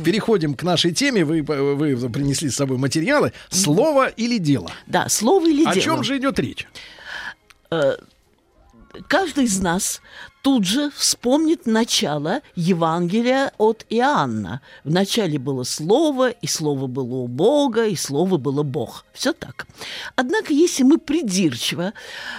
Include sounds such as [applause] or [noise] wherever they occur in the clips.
Значит, переходим к нашей теме. Вы, вы принесли с собой материалы. Слово или дело? Да, слово или О дело. чем же идет речь? Каждый из нас тут же вспомнит начало Евангелия от Иоанна. В начале было Слово, и Слово было у Бога, и Слово было Бог. Все так. Однако, если мы придирчиво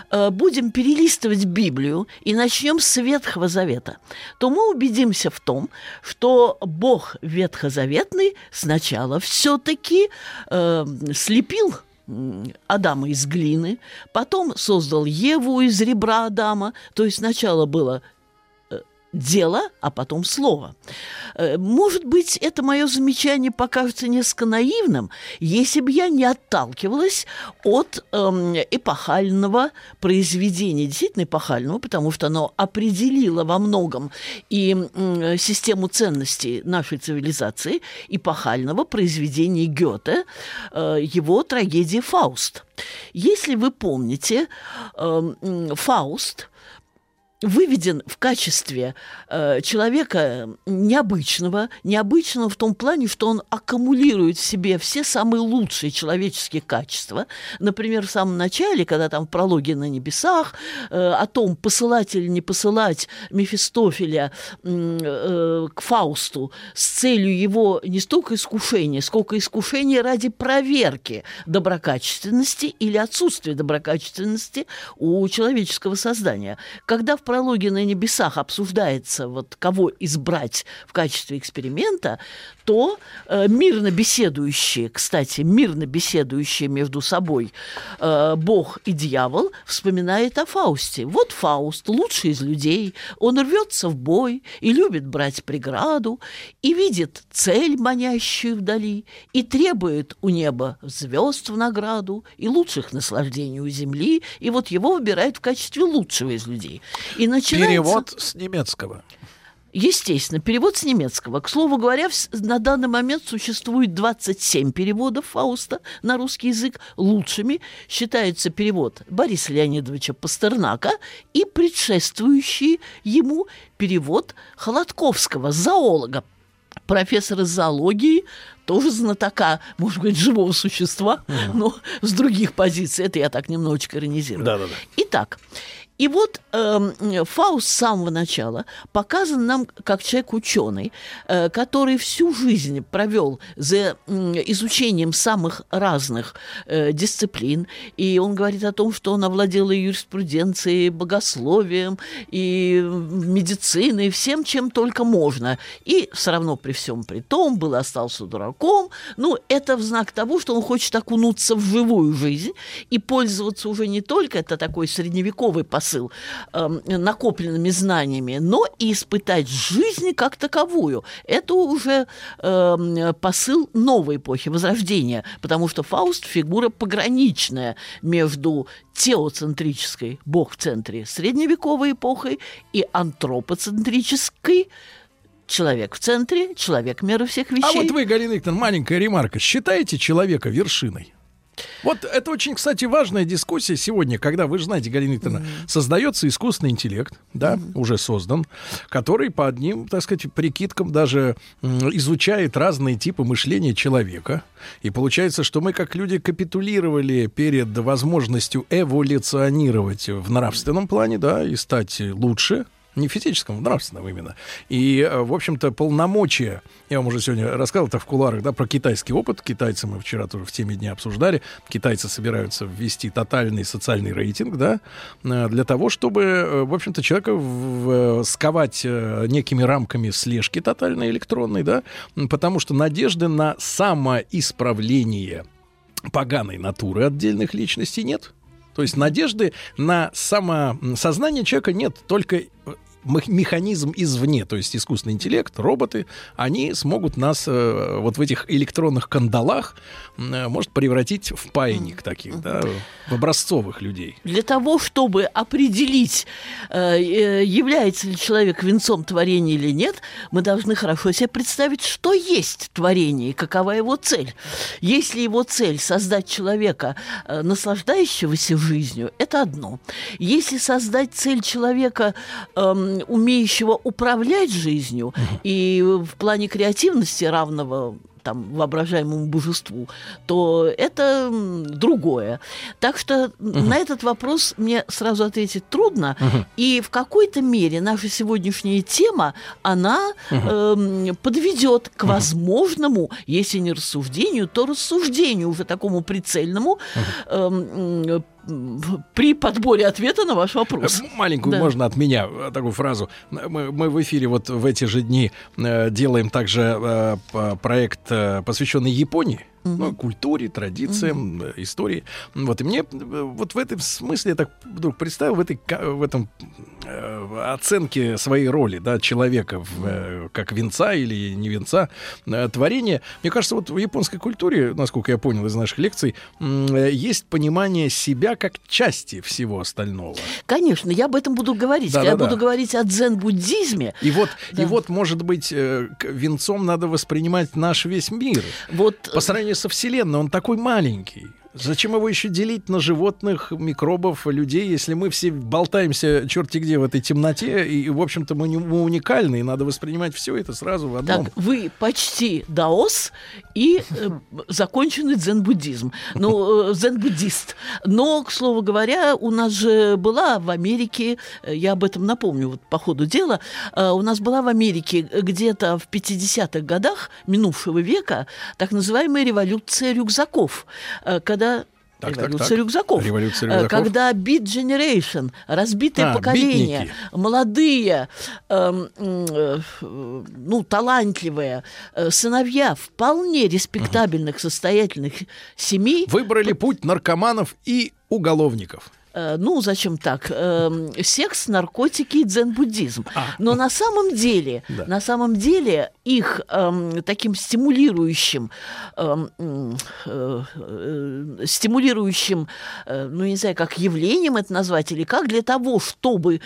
э, будем перелистывать Библию и начнем с Ветхого Завета, то мы убедимся в том, что Бог ветхозаветный сначала все-таки э, слепил Адама из глины, потом создал Еву из ребра Адама. То есть сначала было дело, а потом слово. Э, Может быть, это мое замечание покажется несколько наивным, если бы я не отталкивалась от эм, эпохального произведения, действительно эпохального, потому что оно определило во многом и м, систему ценностей нашей цивилизации, эпохального произведения Гёте, э, его трагедии «Фауст». Если вы помните, м, Фауст – выведен в качестве э, человека необычного, необычного в том плане, что он аккумулирует в себе все самые лучшие человеческие качества. Например, в самом начале, когда там в прологе на небесах, э, о том, посылать или не посылать Мефистофеля э, к Фаусту с целью его не столько искушения, сколько искушения ради проверки доброкачественности или отсутствия доброкачественности у человеческого создания. Когда в прологе на небесах обсуждается, вот кого избрать в качестве эксперимента, то э, мирно беседующие, кстати, мирно беседующие между собой э, Бог и дьявол вспоминает о Фаусте. Вот Фауст, лучший из людей, он рвется в бой и любит брать преграду, и видит цель, манящую вдали, и требует у неба звезд в награду и лучших наслаждений у земли, и вот его выбирают в качестве лучшего из людей. Начинается... Перевод с немецкого. Естественно, перевод с немецкого. К слову говоря, на данный момент существует 27 переводов Фауста на русский язык. Лучшими считается перевод Бориса Леонидовича Пастернака и предшествующий ему перевод Холодковского, зоолога, профессора зоологии, тоже знатока, может быть, живого существа, но с других позиций. Это я так немножечко иронизирую. Да-да-да. Итак, и вот эм, Фауст с самого начала показан нам как человек ученый, э, который всю жизнь провел за м, изучением самых разных э, дисциплин. И он говорит о том, что он овладел и юриспруденцией, и богословием, и медициной, всем, чем только можно. И все равно при всем при том был остался дураком. Ну, это в знак того, что он хочет окунуться в живую жизнь и пользоваться уже не только, это такой средневековый посыл, эм, накопленными знаниями, но и испытать жизнь как таковую. Это уже эм, посыл новой эпохи, возрождения, потому что Фауст фигура пограничная между теоцентрической, Бог в центре, средневековой эпохой и антропоцентрической, человек в центре, человек меры всех вещей. А вот вы, Галина Викторовна, маленькая ремарка. Считаете человека вершиной? Вот это очень, кстати, важная дискуссия сегодня, когда, вы же знаете, Галина Викторовна, создается искусственный интеллект, да, уже создан, который по одним, так сказать, прикидкам даже изучает разные типы мышления человека. И получается, что мы, как люди, капитулировали перед возможностью эволюционировать в нравственном плане, да, и стать лучше, не физическом, а нравственном именно. И, э, в общем-то, полномочия, я вам уже сегодня рассказывал это в куларах, да, про китайский опыт. Китайцы мы вчера тоже в теме дня обсуждали. Китайцы собираются ввести тотальный социальный рейтинг, да, э, для того, чтобы, э, в общем-то, человека в- в- сковать некими рамками слежки тотальной электронной, да, потому что надежды на самоисправление поганой натуры отдельных личностей нет. То есть надежды на самосознание человека нет, только э, механизм извне, то есть искусственный интеллект, роботы, они смогут нас э, вот в этих электронных кандалах, э, может превратить в паинник таких, да, в образцовых людей. Для того, чтобы определить, э, э, является ли человек венцом творения или нет, мы должны хорошо себе представить, что есть творение и какова его цель. Если его цель создать человека, э, наслаждающегося жизнью, это одно. Если создать цель человека, эм, умеющего управлять жизнью, и в плане креативности равного там, воображаемому божеству, то это другое. Так что на этот вопрос мне сразу ответить трудно. И в какой-то мере наша сегодняшняя тема, она эм, подведет к возможному, если не рассуждению, то рассуждению уже такому прицельному эм, м, при подборе ответа на ваш вопрос. Э, Маленькую Да. можно от меня э, такую фразу. Мы, мы в эфире вот в эти же дни э, делаем также э, проект, э, посвященный Японии. Ну, культуре, традициям, э, истории. Вот и мне э, вот в этом смысле я так вдруг представил в этой в этом э, оценке своей роли, да, человека в, э, как венца или не венца э, творения. Мне кажется, вот в японской культуре, насколько я понял из наших лекций, э, есть понимание себя как части всего остального. Конечно, я об этом буду говорить. Да, я да, да. буду говорить о дзен-буддизме. И вот, Да. и вот, может быть, э, венцом надо воспринимать наш весь мир. Вот По сравнению со Вселенной, он такой маленький. Зачем его еще делить на животных, микробов, людей, если мы все болтаемся черти где в этой темноте, и, в общем-то, мы, не- мы уникальны, и надо воспринимать все это сразу в одном. Так, вы почти даос и э, законченный дзен-буддизм. Ну, э, дзен-буддист. Но, к слову говоря, у нас же была в Америке, э, я об этом напомню вот по ходу дела, э, у нас была в Америке где-то в 50-х годах минувшего века так называемая революция рюкзаков, э, когда Так, так, Революция так. рюкзаков. Революция Э, рюкзаков. Когда Beat Generation, разбитое А, поколение, битники. молодые, э, э, ну, талантливые э, сыновья вполне респектабельных, состоятельных семей, Выбрали путь наркоманов и уголовников. Э, ну, зачем так, эм, секс, наркотики и дзен-буддизм. А. Но на самом деле, Да. на самом деле их эм, таким стимулирующим, эм, э, э, стимулирующим, ну, не знаю, как явлением это назвать, или как, для того, чтобы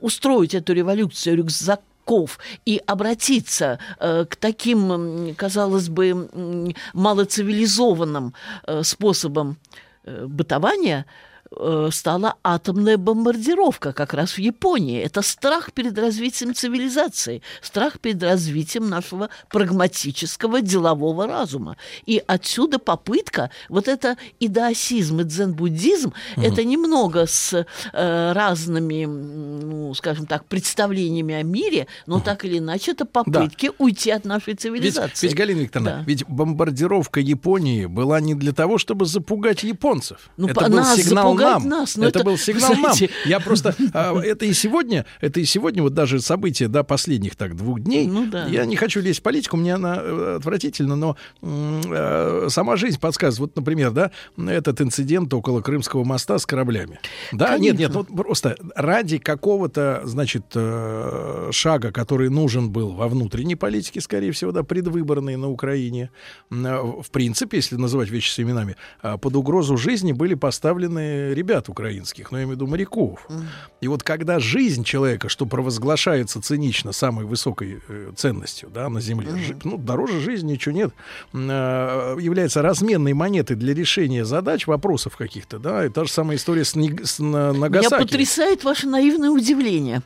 устроить эту революцию рюкзаков и обратиться э, к таким, казалось бы, малоцивилизованным э, способам э, бытования, стала атомная бомбардировка как раз в Японии. Это страх перед развитием цивилизации, страх перед развитием нашего прагматического делового разума. И отсюда попытка, вот это идаосизм и дзен-буддизм, это немного с э, разными, ну, скажем так, представлениями о мире, но так или иначе это попытки уйти от нашей Ведь, цивилизации. ведь, Галина Викторовна, Да. ведь бомбардировка Японии была не для того, чтобы запугать японцев. Ну, это был нас сигнал нам. нас, ну, это, это, был сигнал знаете- нам. Я просто [laughs] а, это и сегодня, это и сегодня вот даже события да последних так двух дней. Ну да. Я не хочу лезть в политику, мне она э, отвратительна, но э, сама жизнь подсказывает. Вот, например, да, этот инцидент около Крымского моста с кораблями. Да, нет, нет, Конечно. ну просто ради какого-то, значит, э, шага, который нужен был во внутренней политике, скорее всего, да, предвыборной на Украине, э, в принципе, если называть вещи с именами, э, под угрозу жизни были поставлены ребят украинских, ну, я имею в виду моряков. И вот когда жизнь человека, что провозглашается цинично самой высокой э, ценностью да, на Земле, жи- ну, дороже жизни ничего нет, э, является разменной монетой для решения задач, вопросов каких-то, да, и та же самая история с, с на- Меня Нагасаки. потрясает ваше наивное удивление.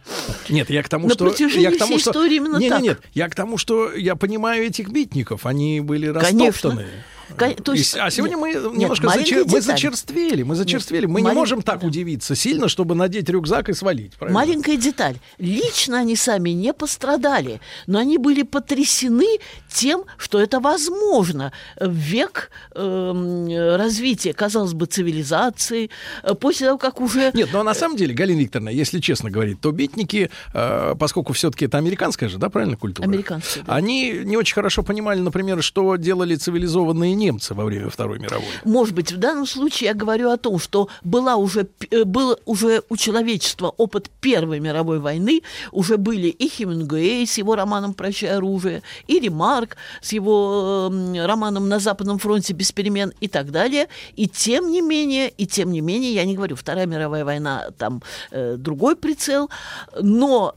Нет, я к тому, На что... протяжении я к тому, всей что... истории именно нет, так. Нет, нет, я к тому, что я понимаю этих битников, они были Конечно. растоптаны. Кон- то И есть- а сегодня мы нет, немножко нет, зачер- мы зачерствели, мы зачерствели. Мы не можем так да. удивиться сильно, чтобы надеть рюкзак и свалить. правильно? Маленькая деталь. Лично они сами не пострадали, но они были потрясены тем, что это возможно век эм, развития, казалось бы, цивилизации, э, после того, как уже... Нет, но на самом деле, Галина Викторовна, если честно говорить, то битники, э, поскольку все-таки это американская же, да, правильно, культура? Американская, да. Они не очень хорошо понимали, например, что делали цивилизованные немцы во время Второй мировой. Может быть, в данном случае я говорю о том, что была уже, э, был уже у человечества опыт Первой мировой войны, уже были и Хемингуэй с его романом «Прощай оружие», и Ремарк с его э, романом «На Западном фронте без перемен» и так далее. И тем не менее, и тем не менее, я не говорю, Вторая мировая война, там э, другой прицел, но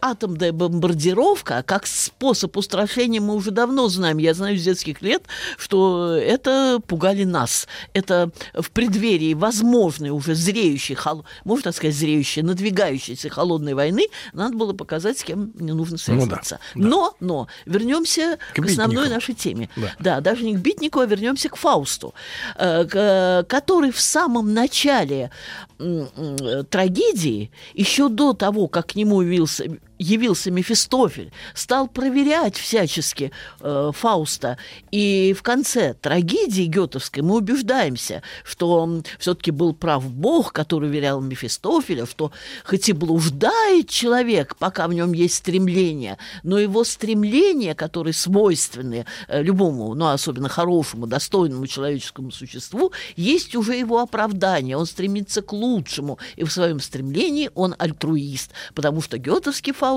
атомная бомбардировка как способ устрашения мы уже давно знаем. Я знаю с детских лет, что это пугали нас. Это в преддверии возможной уже зреющей, хол- можно так сказать, зреющей, надвигающейся холодной войны надо было показать, с кем не нужно Ну да, связываться. да. Но, но, вернемся К к, основной нашей теме. Да. Да, даже не к Битнику, а вернемся к Фаусту, э, к- который в самом начале трагедии, еще до того, как к нему явился, явился Мефистофель, стал проверять всячески э, Фауста. И в конце трагедии Гетовской мы убеждаемся, что все-таки был прав Бог, который уверял Мефистофеля, что хоть и блуждает человек, пока в нем есть стремление, но его стремления, которые свойственны э, любому, ну, особенно хорошему, достойному человеческому существу, есть уже его оправдание. Он стремится к лучшему, и в своем стремлении он альтруист, потому что гетовский Фауст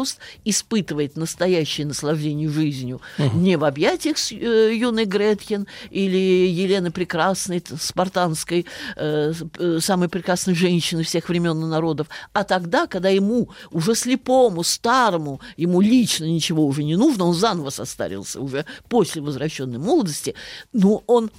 испытывает настоящее наслаждение жизнью. Не в объятиях с, э, юной Гретхен или Елены Прекрасной, спартанской, э, э, самой прекрасной женщины всех времен и народов, а тогда, когда ему, уже слепому, старому, ему лично ничего уже не нужно, он заново состарился уже после возвращенной молодости, но он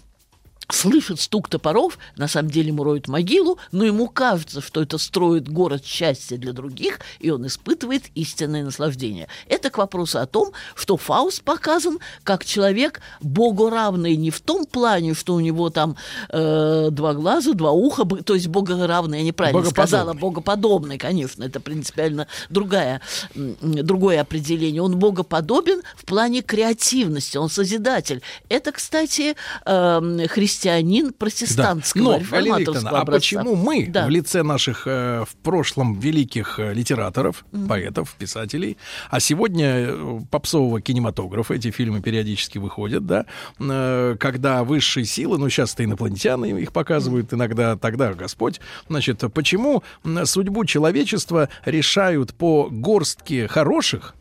слышит стук топоров, на самом деле ему роют могилу, но ему кажется, что это строит город счастья для других, и он испытывает истинное наслаждение. Это к вопросу о том, что Фауст показан как человек богу равный не в том плане, что у него там э, два глаза, два уха, то есть бога равный, я неправильно Богоподобный. сказала, богоподобный, конечно, это принципиально другая, другое определение. Он богоподобен в плане креативности, он созидатель. Это, кстати, эм, христианин протестантского, Но, Галина Викторовна, а почему мы Да. в лице наших э, в прошлом великих э, литераторов, поэтов, писателей, а сегодня э, попсового кинематографа, эти фильмы периодически выходят, да, э, когда высшие силы, ну сейчас-то инопланетяне их показывают, иногда тогда Господь, значит, почему судьбу человечества решают по горстке хороших,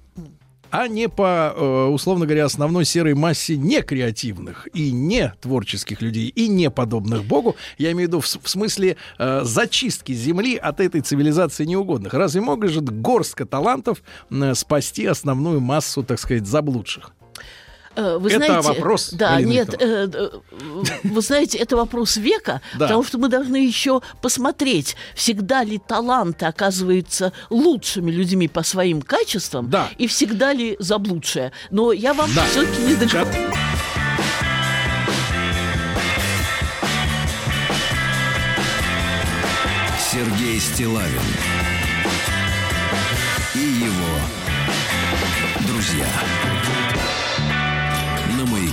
а не по, э, условно говоря, основной серой массе некреативных и не творческих людей, и не подобных Богу. Я имею в виду в, в смысле э, зачистки земли от этой цивилизации неугодных. Разве может горстка талантов м, спасти основную массу, так сказать, заблудших? Э, Вы Это знаете, вопрос, Да, Галина нет, э, э, вы знаете, это вопрос века, [laughs] Да. потому что мы должны еще посмотреть, всегда ли таланты оказываются лучшими людьми по своим качествам, Да. и всегда ли заблудшие. Но я вам Да. все-таки не договорю. Сергей Стилавин и его друзья.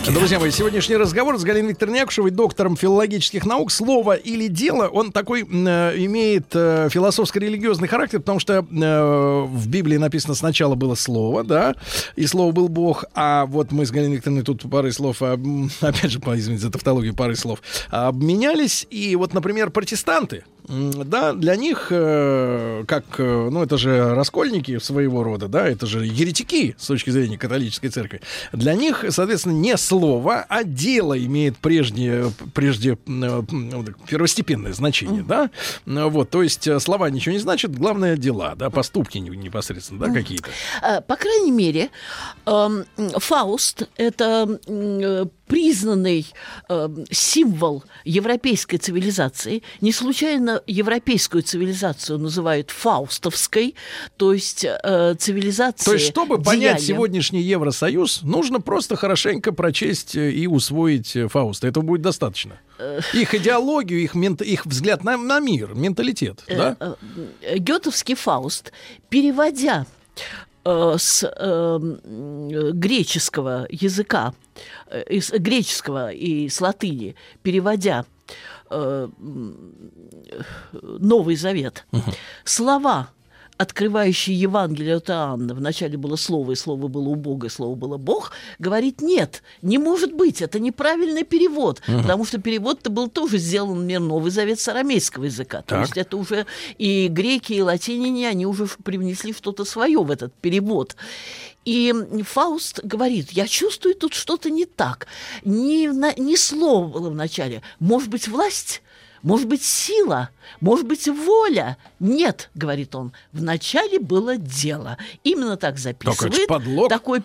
Маяке. Друзья мои, сегодняшний разговор с Галиной Викторовной Якушевой, доктором филологических наук. Слово или дело, он такой э, имеет э, философско-религиозный характер, потому что э, в Библии написано сначала было слово, да, и слово был Бог, а вот мы с Галиной Викторовной тут парой слов, а, [laughs] опять же, извините за тавтологию, парой слов, обменялись, и вот, например, протестанты, да, для них, э, как, э, ну, это же раскольники своего рода, да, это же еретики с точки зрения католической церкви. Для них, соответственно, не слово, а дело имеет прежнее, прежде э, первостепенное значение, да. Вот, то есть слова ничего не значат, главное дела, да, поступки не- непосредственно, да, какие-то. По крайней мере, эм, Фауст – это э, признанный эм, символ европейской цивилизации. Не случайно европейскую цивилизацию называют фаустовской, то есть э, цивилизацией То есть, чтобы понять деяния. сегодняшний Евросоюз, нужно просто хорошенько прочесть э, и усвоить э, Фауста. Этого будет достаточно. Их идеологию, их, мент... их взгляд на, на мир, менталитет, да? Э, э, Гетовский Фауст, переводя э, с э, м, э, греческого языка, э, из греческого и с латыни, переводя э, Новый Завет, слова открывающий Евангелие от Иоанна, вначале было слово, и слово было у Бога, и слово было Бог, говорит, нет, не может быть, это неправильный перевод, угу. потому что перевод-то был тоже сделан, например, Новый Завет с арамейского языка. Так. То есть это уже и греки, и латиняне, они уже привнесли что-то свое в этот перевод. И Фауст говорит, я чувствую тут что-то не так. Ни, ни слова было вначале. Может быть, власть? Может быть, сила? Может быть, воля? Нет, говорит он. Вначале было дело. Именно так записывает. Подлог. Такой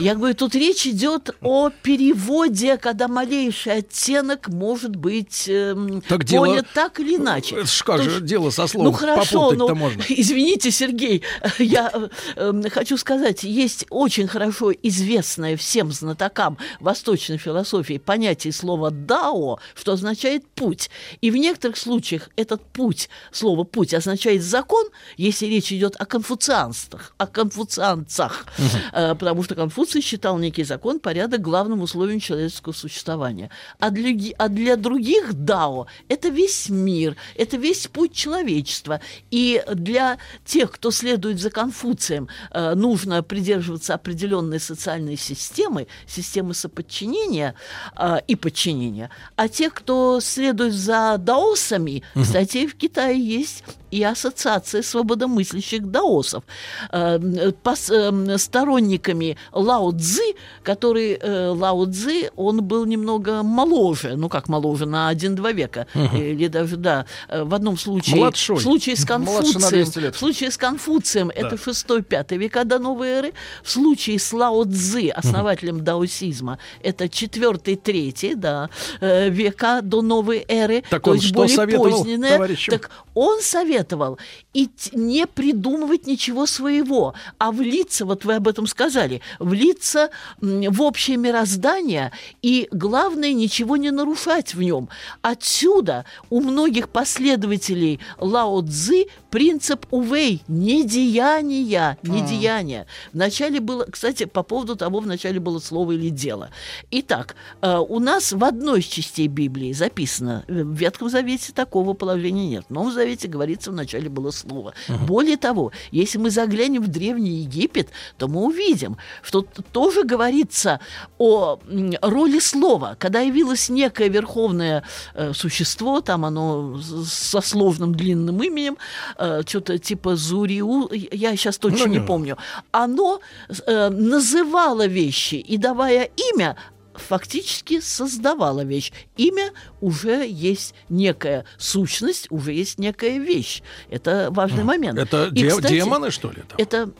я говорю, тут речь идет о переводе, когда малейший оттенок может быть эм, так дело... понят так или иначе. Это ж как же дело со словом Ну хорошо, но можно. [laughs] извините, Сергей, я э, э, хочу сказать, есть очень хорошо известное всем знатокам восточной философии понятие слова «дао», что означает «путь». И в некоторых случаях этот путь, слово «путь» означает «закон», если речь идет о конфуцианствах, о конфуцианцах, угу. э, потому что Конфуций считал некий закон порядок главным условием человеческого существования. А для, а для других Дао это весь мир, это весь путь человечества. И для тех, кто следует за Конфуцием, э, нужно придерживаться определенной социальной системы, системы соподчинения э, и подчинения. А те, кто следует за даосами, угу. кстати, в Китае есть и Ассоциация свободомыслящих даосов. Э, э, сторонниками Лао Цзы, который э, Лао Цзы, он был немного моложе, ну как моложе, на один-два века, угу. или даже, да, в одном случае, Младшой. в случае с Конфуцием, в случае с Конфуцием, да. это 6-5 века до новой эры, в случае с Лао Цзы, основателем угу. даосизма, это 4-3, да, века до новой эры, так то он есть что более позднее. Так он советовал советовал и не придумывать ничего своего, а влиться, вот вы об этом сказали, влиться в общее мироздание и, главное, ничего не нарушать в нем. Отсюда у многих последователей Лао Цзы принцип увей – не деяния, не а. деяния. Вначале было, кстати, по поводу того, вначале было слово или дело. Итак, э, у нас в одной из частей Библии записано, э, в Ветхом Завете такого положения нет. В Новом Завете говорится, вначале было слово. Угу. Более того, если мы заглянем в Древний Египет, то мы увидим, что тоже говорится о роли слова. Когда явилось некое верховное э, существо, там оно со сложным длинным именем, э, что-то типа Зуриу, я сейчас точно ну, не помню, оно э, называло вещи и давая имя, фактически создавала вещь. Имя уже есть некая сущность, уже есть некая вещь. Это важный момент. Это И, де- кстати, демоны, что ли? Там? Это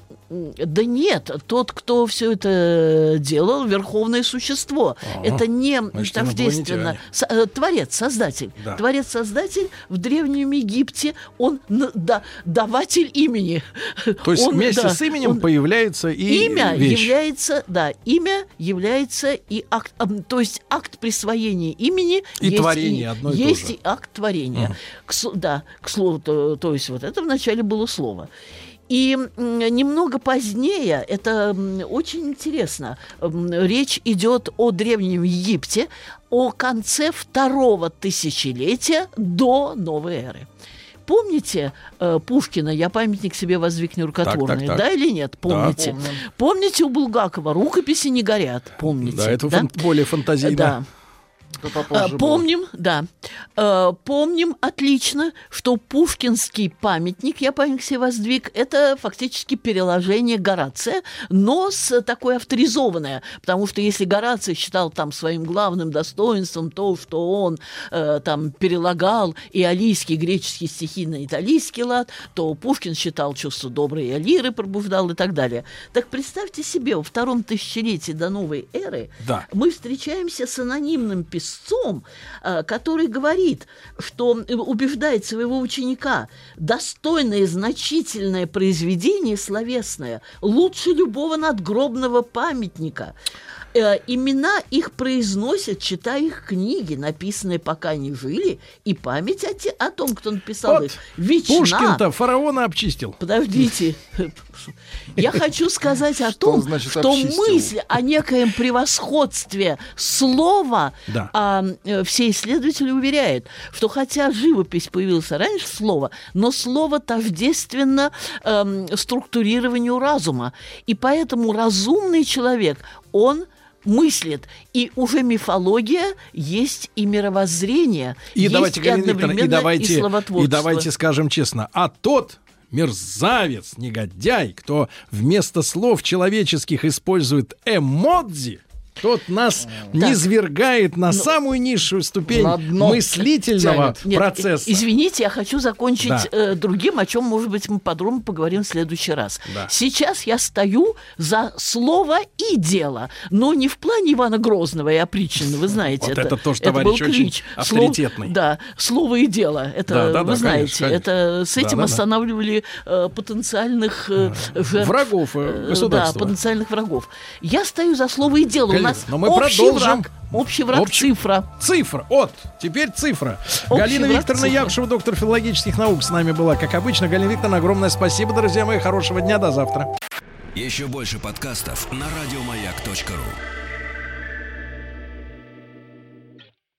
да нет, тот, кто все это делал, верховное существо. Ага. Это не Значит, тождественно. Э, творец, создатель. Да. Творец, создатель в Древнем Египте, он да, даватель имени. То есть он, вместе да, с именем он, появляется и Имя вещь. является, да, имя является и акт, то есть акт присвоения имени. И есть творение и, одно и Есть то же. и акт творения. Ага. К, да, к слову, то, то есть вот это вначале было слово. И немного позднее, это очень интересно, речь идет о Древнем Египте, о конце второго тысячелетия до новой эры. Помните э, Пушкина «Я памятник себе воздвиг рукотворный», да или нет? Помните? Да, помните у Булгакова «Рукописи не горят», помните? Да, это да? Более фантазийно. Да. А, помним, было. да, а, помним отлично, что Пушкинский памятник, я памятник себе воздвиг, это фактически переложение Горация, но с такой авторизованное, потому что если Гораций считал там своим главным достоинством то, что он э, там перелагал и алийские греческие стихи на италийский лад, то Пушкин считал чувство доброй лиры пробуждал и так далее. Так представьте себе, во втором тысячелетии до новой эры да. мы встречаемся с анонимным писателем, песцом, э, который говорит, что убеждает своего ученика, достойное, значительное произведение словесное лучше любого надгробного памятника. Э, имена их произносят, читая их книги, написанные пока они жили, и память о, те, о том, кто написал Вот их, вечна. Пушкин-то фараона обчистил. Подождите. Я хочу сказать о том, значит что мысль о некоем превосходстве слова Да. а, э, все исследователи уверяют, что хотя живопись появилась раньше слова, но слово тождественно эм, структурированию разума. И поэтому разумный человек, он мыслит. И уже мифология есть и мировоззрение, И есть давайте, и Викторовна, и одновременно давайте, и словотворчество. и давайте скажем честно, а тот мерзавец, негодяй, кто вместо слов человеческих использует эмодзи, тот нас низвергает на самую низшую ступень мыслительного. Нет, процесса. э, Извините, я хочу закончить Да. э, другим, о чем, может быть, мы подробно поговорим в следующий раз. Да. Сейчас я стою за слово и дело, но не в плане Ивана Грозного и опричнина, вы знаете. Вот это тоже товарищ был очень клич. авторитетный. Слов- да, слово и дело. Это Да, да, вы да, знаете. конечно, конечно. Это с этим Да-да-да. останавливали э, потенциальных э, жертв. Врагов, э, э, государства. Да, потенциальных врагов. Я стою за слово и дело. Галина, нас но мы общий продолжим. враг. Общий враг Общий- цифра. Цифра. Вот, теперь цифра. Общий Галина Викторовна цифра. Якушева, доктор филологических наук, с нами была, как обычно. Галина Викторовна, огромное спасибо, друзья мои. Хорошего дня, до завтра. Еще больше подкастов на радиомаяк.ру.